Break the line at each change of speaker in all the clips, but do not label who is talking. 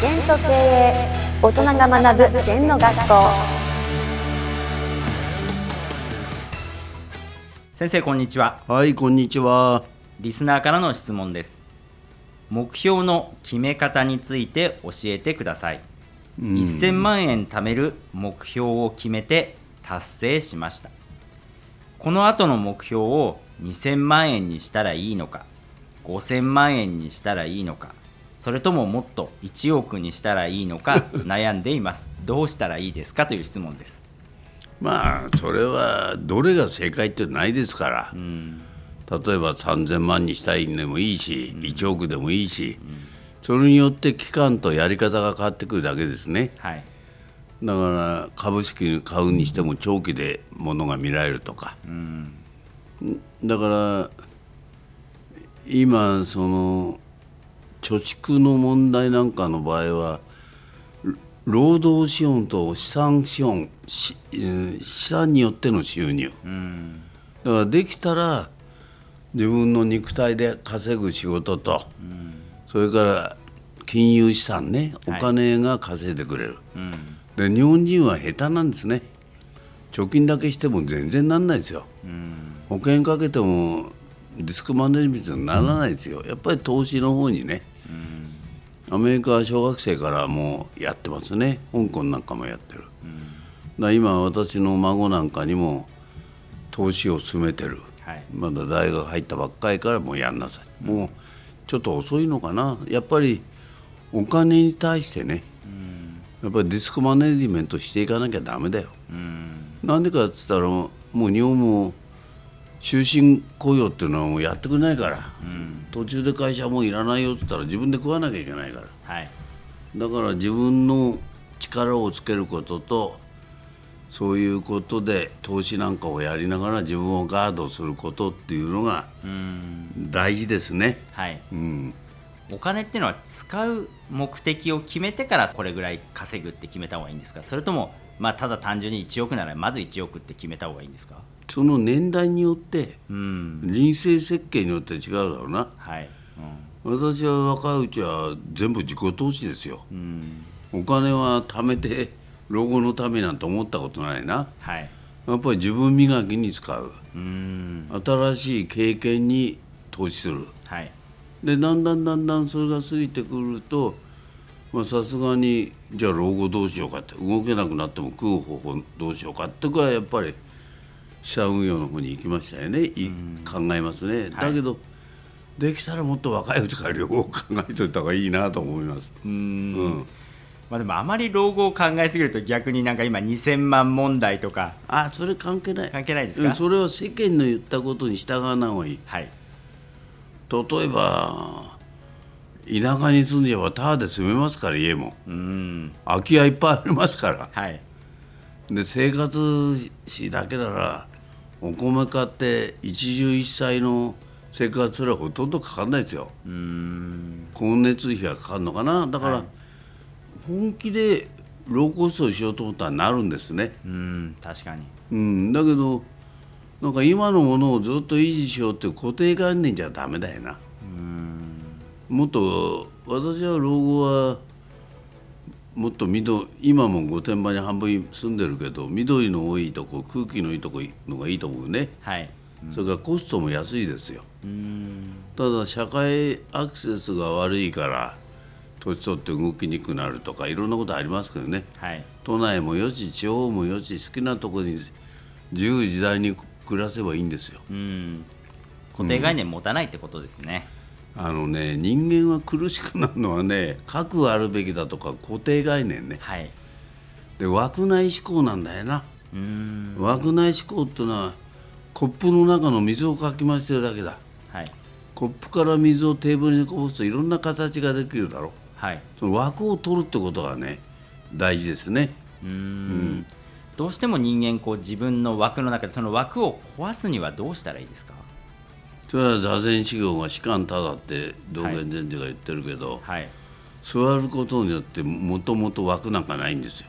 全と経営大人が学ぶ全の学校。
先生こんにちは。
はい、こんにちは。
リスナーからの質問です。目標の決め方について教えてください、1000万円貯める目標を決めて達成しました。この後の目標を2000万円にしたらいいのか5000万円にしたらいいのかそれとももっと1億にしたらいいのか 悩んでいます。どうしたらいいですかという質問です。
まあ、それはどれが正解ってないですから。
うん。
例えば3000万にしたいんでもいいし、1億でもいいし、それによって期間とやり方が変わってくるだけですね。
はい。
だから株式買うにしても長期で物が見られるとか。
うん。
だから今その貯蓄の問題なんかの場合はろ労働資本と資産資本資産によっての収入。
うん
だからできたら自分の肉体で稼ぐ仕事と、それから金融資産ねお
はい。
金が稼いでくれる、
うん。
で日本人は下手なんですね。貯金だけしても全然なんないですよ。
うん。
保険かけてもリスクマネジメントにならないですよ。やっぱり投資の方にねアメリカは小学生からもうやってますね。香港なんかもやってる、だから今私の孫なんかにも投資を進めてる。
はい。
まだ大学入ったばっかりからもうやんなさい、もうちょっと遅いのかな。やっぱりお金に対してね。やっぱりリスクマネジメントしていかなきゃダメだよ。
うん。
なんでかっつったらもう日本も終身雇用っていうのはもうやってくれないから、途中で会社もういらないよって言ったら自分で食わなきゃいけないから。
はい。
だから自分の力をつけることとそういうことで投資なんかをやりながら自分をガードすることっていうのが
うん。
大事ですね。
はい。
うん、
お金っていうのは使う目的を決めてからこれぐらい稼ぐって決めた方がいいんですか？それともまあただ単純に1億ならまず1億って決めた方がいいんですか？
その年代によって
うん。
人生設計によって違うだろうな。
はい。
私は若いうちは全部自己投資ですよ。
うん、うん、
お金は貯めて老後のためなんて思ったことないな。
はい。
やっぱり自分磨きに使う。
うん。
新しい経験に投資する。
はい。
でだんだんだんだんそれが過ぎてくるとまあさすがにじゃあ老後どうしようかって動けなくなっても食う方法どうしようかってこはやっぱり資産運用の方に行きましたよね、い考えますね、だけどできたらもっと若いうちから両方考えておいた方がいいなと思います。
うん。
うん。
まあでもあまり老後を考えすぎると逆になんか今2000万問題とか。
あそれ関係ない。
関係ないですか？
うんそれは世間の言ったことに従わない。方がいい
はい。
例えば田舎に住んでればタダで住めますから家も。
うん。
空き家いっぱいありますから。
はい
で生活費だけならお米買って一汁一菜の生活すらほとんどかかんないですよ。
うん。
光熱費がかかるのかな。だから、
はい。
本気でローコストをしようと思ったらなるんですね。
うん確かに。
うんだけどなんか今のものをずっと維持しようっていう固定概念じゃダメだよな。
うん。
もっと私は老後はもっと緑今も御殿場に半分住んでるけど緑の多いとこ空気のいいとこのがいいと思うね、
はい。
それからコストも安いですよ。
うん。
ただ社会アクセスが悪いから年取って動きにくくなるとかいろんなことありますけどね。
はい。
都内もよし地方もよし好きなとこに自由自在に暮らせばいいんですよ。
うん。固定概念持たないってことですね、
あのね人間は苦しくなるのはね 核あるべきだとか固定概念ね。
はい。
で枠内思考なんだよな。
うん。
枠内思考っていうのはコップの中の水をかき回してるだけだ。
はい。
コップから水をテーブルにこぼすといろんな形ができるだろ
はい。
その枠を取るってことがね大事ですね。
うん。どうしても人間こう自分の枠の中でその枠を壊すにはどうしたらいいですか？
それは座禅修行が士官ただって道元禅師が言ってるけど、
はい。
座ることによってもともと枠なんかないんですよ。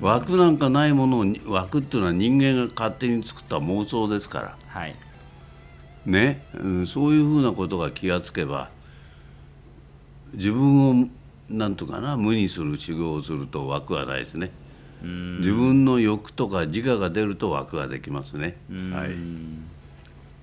枠なんかないものを枠っていうのは人間が勝手に作った妄想ですから。
はい。
ね、うん、そういうふうなことが気がつけば自分をなんとかな無にする修行をすると枠はないですね。自分の欲とか自我が出ると枠ができますね。はい